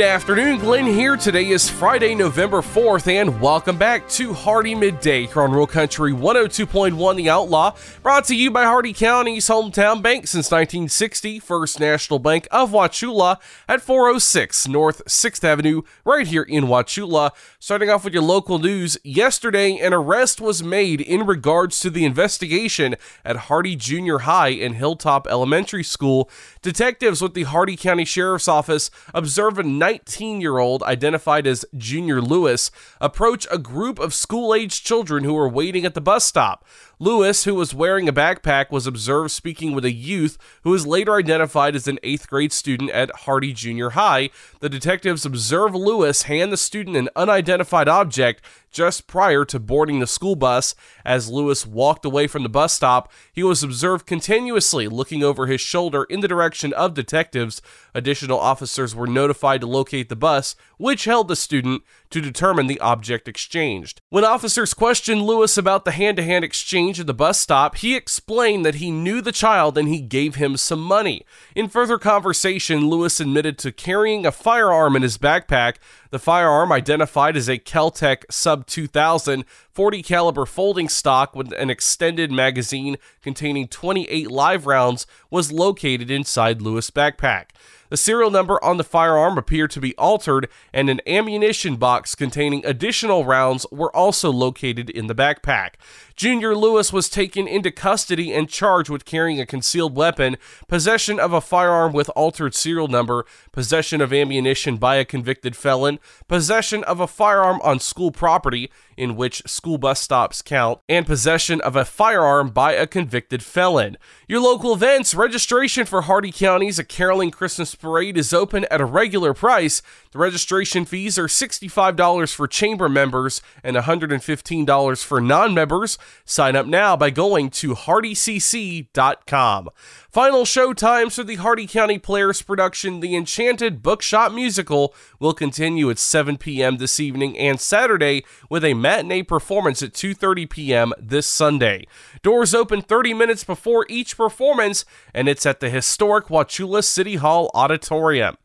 Good afternoon, Glenn here. Today is Friday, November 4th, and welcome back to Hardee Midday here on Rural Country 102.1 The Outlaw, brought to you by Hardee County's hometown bank since 1960, First National Bank of Wauchula at 406 North 6th Avenue, right here in Wauchula. Starting off with your local news, yesterday an arrest was made in regards to the investigation at Hardee Junior High and Hilltop Elementary School. Detectives with the Hardee County Sheriff's Office observed a 19 year old, identified as Junior Lewis, approach a group of school aged children who were waiting at the bus stop. Lewis, who was wearing a backpack, was observed speaking with a youth who was later identified as an eighth grade student at Hardee Junior High. The detectives observed Lewis hand the student an unidentified object just prior to boarding the school bus. As Lewis walked away from the bus stop, he was observed continuously looking over his shoulder in the direction of detectives. Additional officers were notified to locate the bus, which held the student, to determine the object exchanged. When officers questioned Lewis about the hand to hand exchange at the bus stop, he explained that he knew the child and he gave him some money. In further conversation, Lewis admitted to carrying a firearm in his backpack. The firearm, identified as a Kel-Tec Sub 2000 40 caliber folding stock with an extended magazine containing 28 live rounds, was located inside Lewis' backpack. The serial number on the firearm appeared to be altered, and an ammunition box containing additional rounds were also located in the backpack. Junior Lewis was taken into custody and charged with carrying a concealed weapon, possession of a firearm with altered serial number, possession of ammunition by a convicted felon, possession of a firearm on school property, in which school bus stops count, and possession of a firearm by a convicted felon. Your local events registration for Hardee County's A Caroling Christmas Parade is open at a regular price. The registration fees are $65 for chamber members and $115 for non members. Sign up now by going to hardeecc.com. Final show times for the Hardee County Players production, The Enchanted Bookshop Musical, will continue at 7 p.m. this evening and Saturday with a matinee performance at 2:30 p.m. this Sunday. Doors open 30 minutes before each performance, and it's at the historic Wauchula City Hall Auditorium.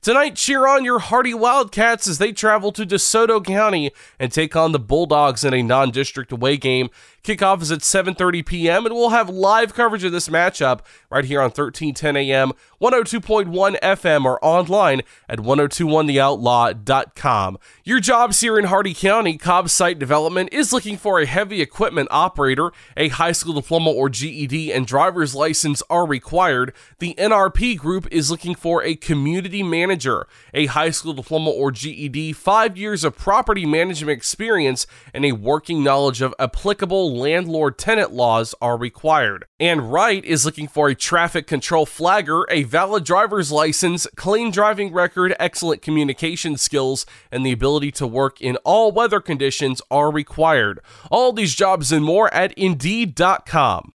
Tonight, cheer on your Hardee Wildcats as they travel to DeSoto County and take on the Bulldogs in a non-district away game. Kickoff is at 7:30 p.m. and we'll have live coverage of this matchup right here on 1310 a.m., 102.1 FM, or online at 1021theoutlaw.com. Your jobs here in Hardee County, Cobb Site Development is looking for a heavy equipment operator. A high school diploma or GED and driver's license are required. The NRP Group is looking for a community manager, a high school diploma or GED, five years of property management experience, and a working knowledge of applicable landlord tenant laws are required. And Wright is looking for a traffic control flagger, a valid driver's license, clean driving record, excellent communication skills, and the ability to work in all weather conditions are required. All these jobs and more at Indeed.com.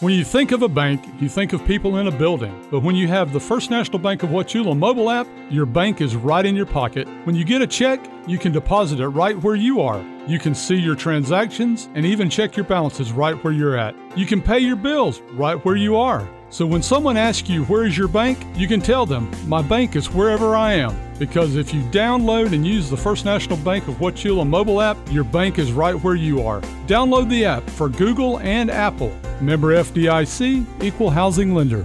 When you think of a bank, you think of people in a building. But when you have the First National Bank of Wauchula mobile app, your bank is right in your pocket. When you get a check, you can deposit it right where you are. You can see your transactions and even check your balances right where you're at. You can pay your bills right where you are. So when someone asks you where is your bank, you can tell them, my bank is wherever I am. Because if you download and use the First National Bank of Wauchula mobile app, your bank is right where you are. Download the app for Google and Apple. Member FDIC, Equal Housing Lender.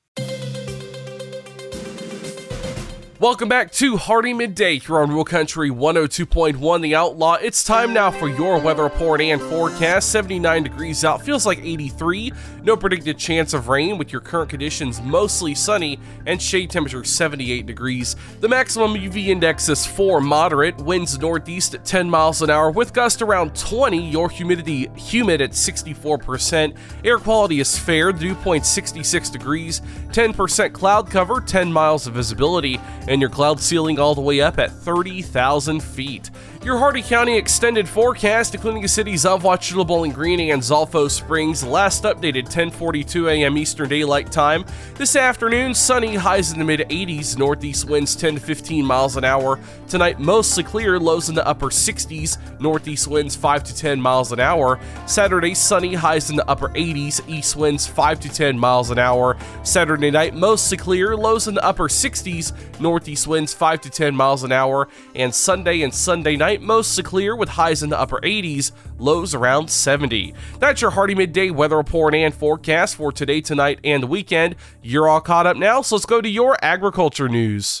Welcome back to Hardee Midday here on Rural Country 102.1 The Outlaw. It's time now for your weather report and forecast. 79 degrees out, feels like 83. No predicted chance of rain with your current conditions mostly sunny and shade temperature 78 degrees. The maximum UV index is 4 moderate, winds northeast at 10 miles an hour with gust around 20. Your humidity humid at 64%. Air quality is fair, dew point 66 degrees, 10% cloud cover, 10 miles of visibility and your cloud ceiling all the way up at 30,000 feet. Your Hardee County extended forecast, including the cities of Wauchula, Bowling Green, and Zolfo Springs, last updated 10:42 a.m. Eastern Daylight Time. This afternoon, sunny, highs in the mid 80s, northeast winds 10 to 15 miles an hour. Tonight, mostly clear, lows in the upper 60s, northeast winds 5 to 10 miles an hour. Saturday, sunny, highs in the upper 80s, east winds 5 to 10 miles an hour. Saturday night, mostly clear, lows in the upper 60s, northeast winds 5 to 10 miles an hour. And Sunday and Sunday night, mostly clear with highs in the upper 80s, lows around 70. That's your Hardee Midday weather report and forecast for today, tonight, and the weekend. You're all caught up now, so let's go to your agriculture news.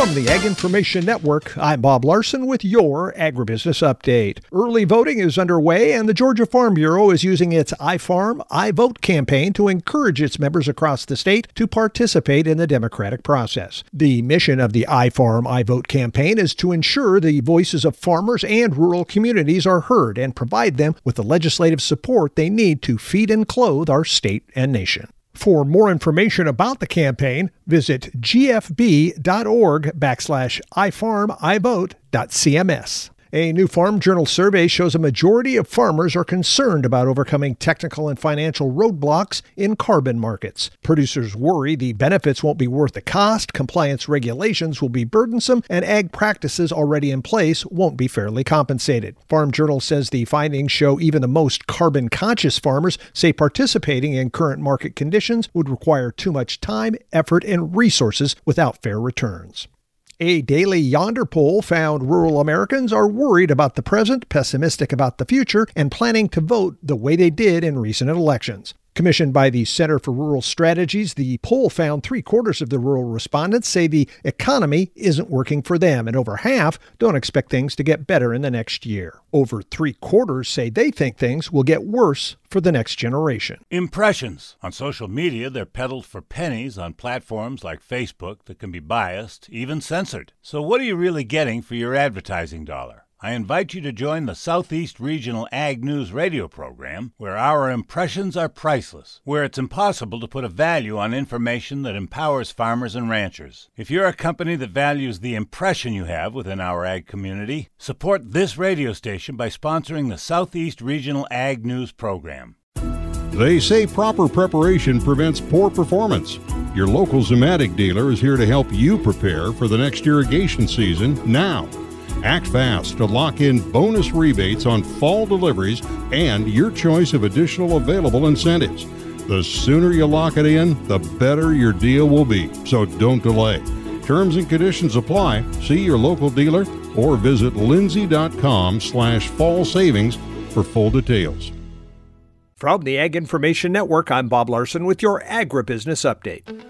From the Ag Information Network, I'm Bob Larson with your Agribusiness Update. Early voting is underway, and the Georgia Farm Bureau is using its iFarm, iVote campaign to encourage its members across the state to participate in the democratic process. The mission of the iFarm, iVote campaign is to ensure the voices of farmers and rural communities are heard and provide them with the legislative support they need to feed and clothe our state and nation. For more information about the campaign, visit gfb.org backslash ifarmivote.cms. A new Farm Journal survey shows a majority of farmers are concerned about overcoming technical and financial roadblocks in carbon markets. Producers worry the benefits won't be worth the cost, compliance regulations will be burdensome, and ag practices already in place won't be fairly compensated. Farm Journal says the findings show even the most carbon conscious farmers say participating in current market conditions would require too much time, effort, and resources without fair returns. A daily Yonder poll found rural Americans are worried about the present, pessimistic about the future, and planning to vote the way they did in recent elections. Commissioned by the Center for Rural Strategies, the poll found three quarters of the rural respondents say the economy isn't working for them, and over half don't expect things to get better in the next year. Over three quarters say they think things will get worse for the next generation. Impressions. On social media, they're peddled for pennies on platforms like Facebook that can be biased, even censored. So, what are you really getting for your advertising dollar? I invite you to join the Southeast Regional Ag News radio program, where our impressions are priceless, where it's impossible to put a value on information that empowers farmers and ranchers. If you're a company that values the impression you have within our ag community, support this radio station by sponsoring the Southeast Regional Ag News program. They say proper preparation prevents poor performance. Your local Zimmatic dealer is here to help you prepare for the next irrigation season now. Act fast to lock in bonus rebates on fall deliveries and your choice of additional available incentives. The sooner you lock it in, the better your deal will be. So don't delay. Terms and conditions apply. See your local dealer or visit lindsay.com slash fall savings for full details. From the Ag Information Network, I'm Bob Larson with your agribusiness update.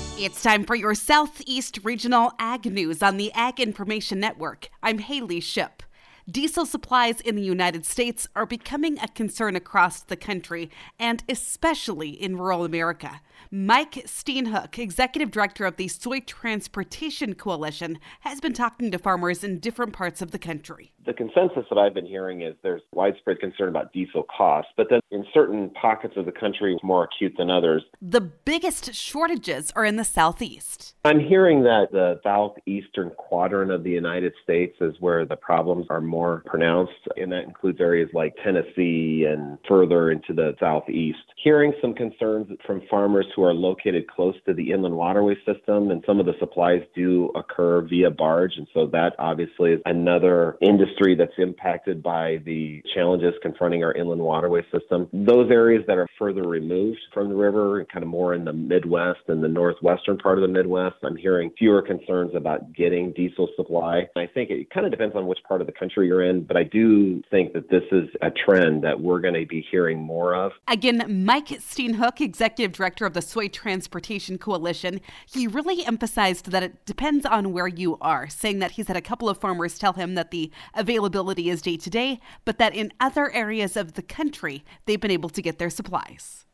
It's time for your Southeast Regional Ag News on the Ag Information Network. I'm Haley Ship. Diesel supplies in the United States are becoming a concern across the country and especially in rural America. Mike Steenhoek, executive director of the Soy Transportation Coalition, has been talking to farmers in different parts of the country. The consensus that I've been hearing is there's widespread concern about diesel costs, but then in certain pockets of the country, it's more acute than others. The biggest shortages are in the southeast. I'm hearing that the southeastern quadrant of the United States is where the problems are more pronounced, and that includes areas like Tennessee and further into the southeast. Hearing some concerns from farmers who are located close to the inland waterway system, and some of the supplies do occur via barge, and so that obviously is another industry that's impacted by the challenges confronting our inland waterway system. Those areas that are further removed from the river, kind of more in the Midwest and the northwestern part of the Midwest, I'm hearing fewer concerns about getting diesel supply. I think it kind of depends on which part of the country you're in, but I do think that this is a trend that we're going to be hearing more of. Again, Mike Steenhoek, executive director of the Soy Transportation Coalition, he really emphasized that it depends on where you are, saying that he's had a couple of farmers tell him that the availability is day to day, but that in other areas of the country, they've been able to get their supplies.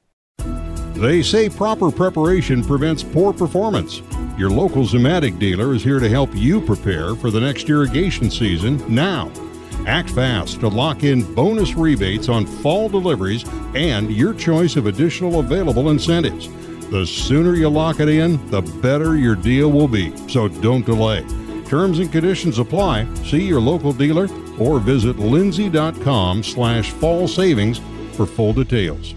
They say proper preparation prevents poor performance. Your local Zimmatic dealer is here to help you prepare for the next irrigation season now. Act fast to lock in bonus rebates on fall deliveries and your choice of additional available incentives. The sooner you lock it in, the better your deal will be. So don't delay. Terms and conditions apply. See your local dealer or visit lindsay.com slash fall savings for full details.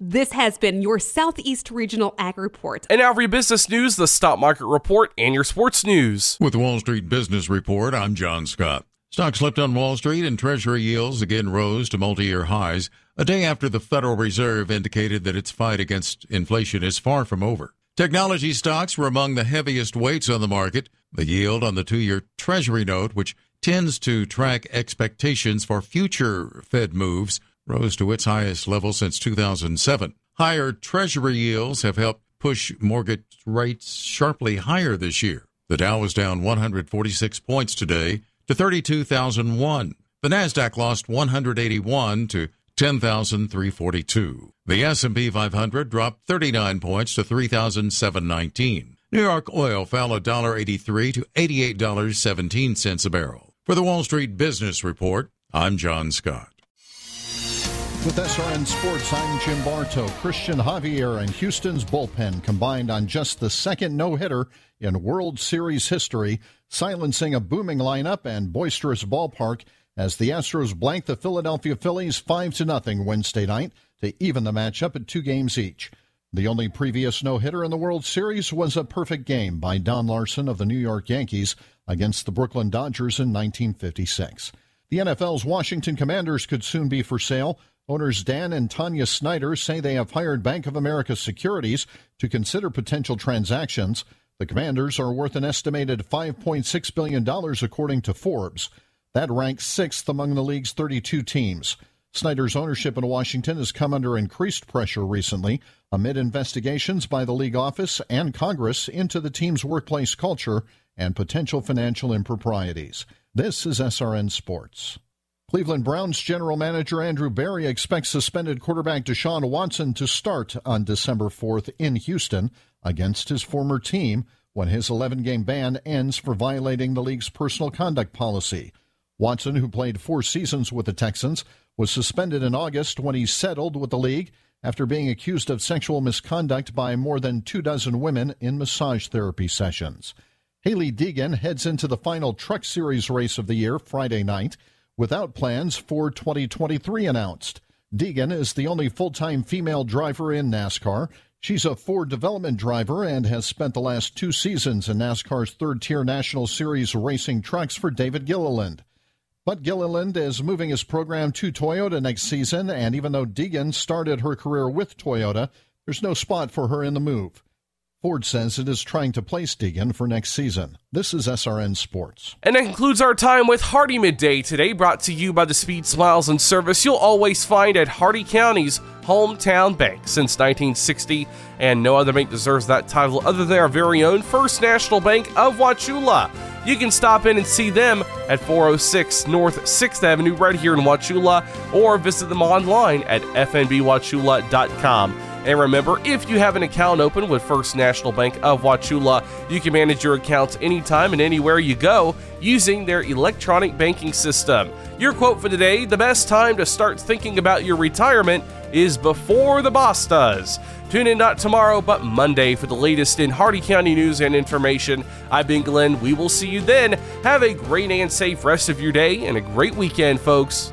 This has been your Southeast Regional Ag Report. And now for your business news, the stock market report, and your sports news. With the Wall Street Business Report, I'm John Scott. Stocks slipped on Wall Street and Treasury yields again rose to multi year highs, a day after the Federal Reserve indicated that its fight against inflation is far from over. Technology stocks were among the heaviest weights on the market. The yield on the two year Treasury note, which tends to track expectations for future Fed moves, rose to its highest level since 2007. Higher Treasury yields have helped push mortgage rates sharply higher this year. The Dow was down 146 points today to 32,001. The Nasdaq lost 181 to 10,342. The S&P 500 dropped 39 points to 3,719. New York oil fell $1.83 to $88.17 a barrel. For the Wall Street Business Report, I'm John Scott. With SRN Sports, I'm Jim Bartow. Christian Javier and Houston's bullpen combined on just the second no hitter in World Series history, silencing a booming lineup and boisterous ballpark as the Astros blanked the Philadelphia Phillies 5 to nothing Wednesday night to even the matchup at two games each. The only previous no hitter in the World Series was a perfect game by Don Larsen of the New York Yankees against the Brooklyn Dodgers in 1956. The NFL's Washington Commanders could soon be for sale. Owners Dan and Tanya Snyder say they have hired Bank of America Securities to consider potential transactions. The Commanders are worth an estimated $5.6 billion, according to Forbes. That ranks sixth among the league's 32 teams. Snyder's ownership in Washington has come under increased pressure recently amid investigations by the league office and Congress into the team's workplace culture and potential financial improprieties. This is SRN Sports. Cleveland Browns general manager Andrew Berry expects suspended quarterback Deshaun Watson to start on December 4th in Houston against his former team when his 11 game ban ends for violating the league's personal conduct policy. Watson, who played four seasons with the Texans, was suspended in August when he settled with the league after being accused of sexual misconduct by more than two dozen women in massage therapy sessions. Hailie Deegan heads into the final Truck Series race of the year Friday night without plans for 2023 announced. Deegan is the only full time female driver in NASCAR. She's a Ford development driver and has spent the last two seasons in NASCAR's third tier National Series racing trucks for David Gilliland. But Gilliland is moving his program to Toyota next season, and even though Deegan started her career with Toyota, there's no spot for her in the move. Ford says it is trying to place Deegan for next season. This is SRN Sports. And that concludes our time with Hardee Midday today, brought to you by the speed, smiles, and service you'll always find at Hardee County's hometown bank since 1960. And no other bank deserves that title other than our very own First National Bank of Wauchula. You can stop in and see them at 406 North 6th Avenue right here in Wauchula or visit them online at fnbwauchula.com. And remember, if you have an account open with First National Bank of Wauchula, you can manage your accounts anytime and anywhere you go using their electronic banking system. Your quote for today the best time to start thinking about your retirement is before the boss does. Tune in not tomorrow, but Monday for the latest in Hardee County news and information. I've been Glenn. We will see you then. Have a great and safe rest of your day and a great weekend, folks.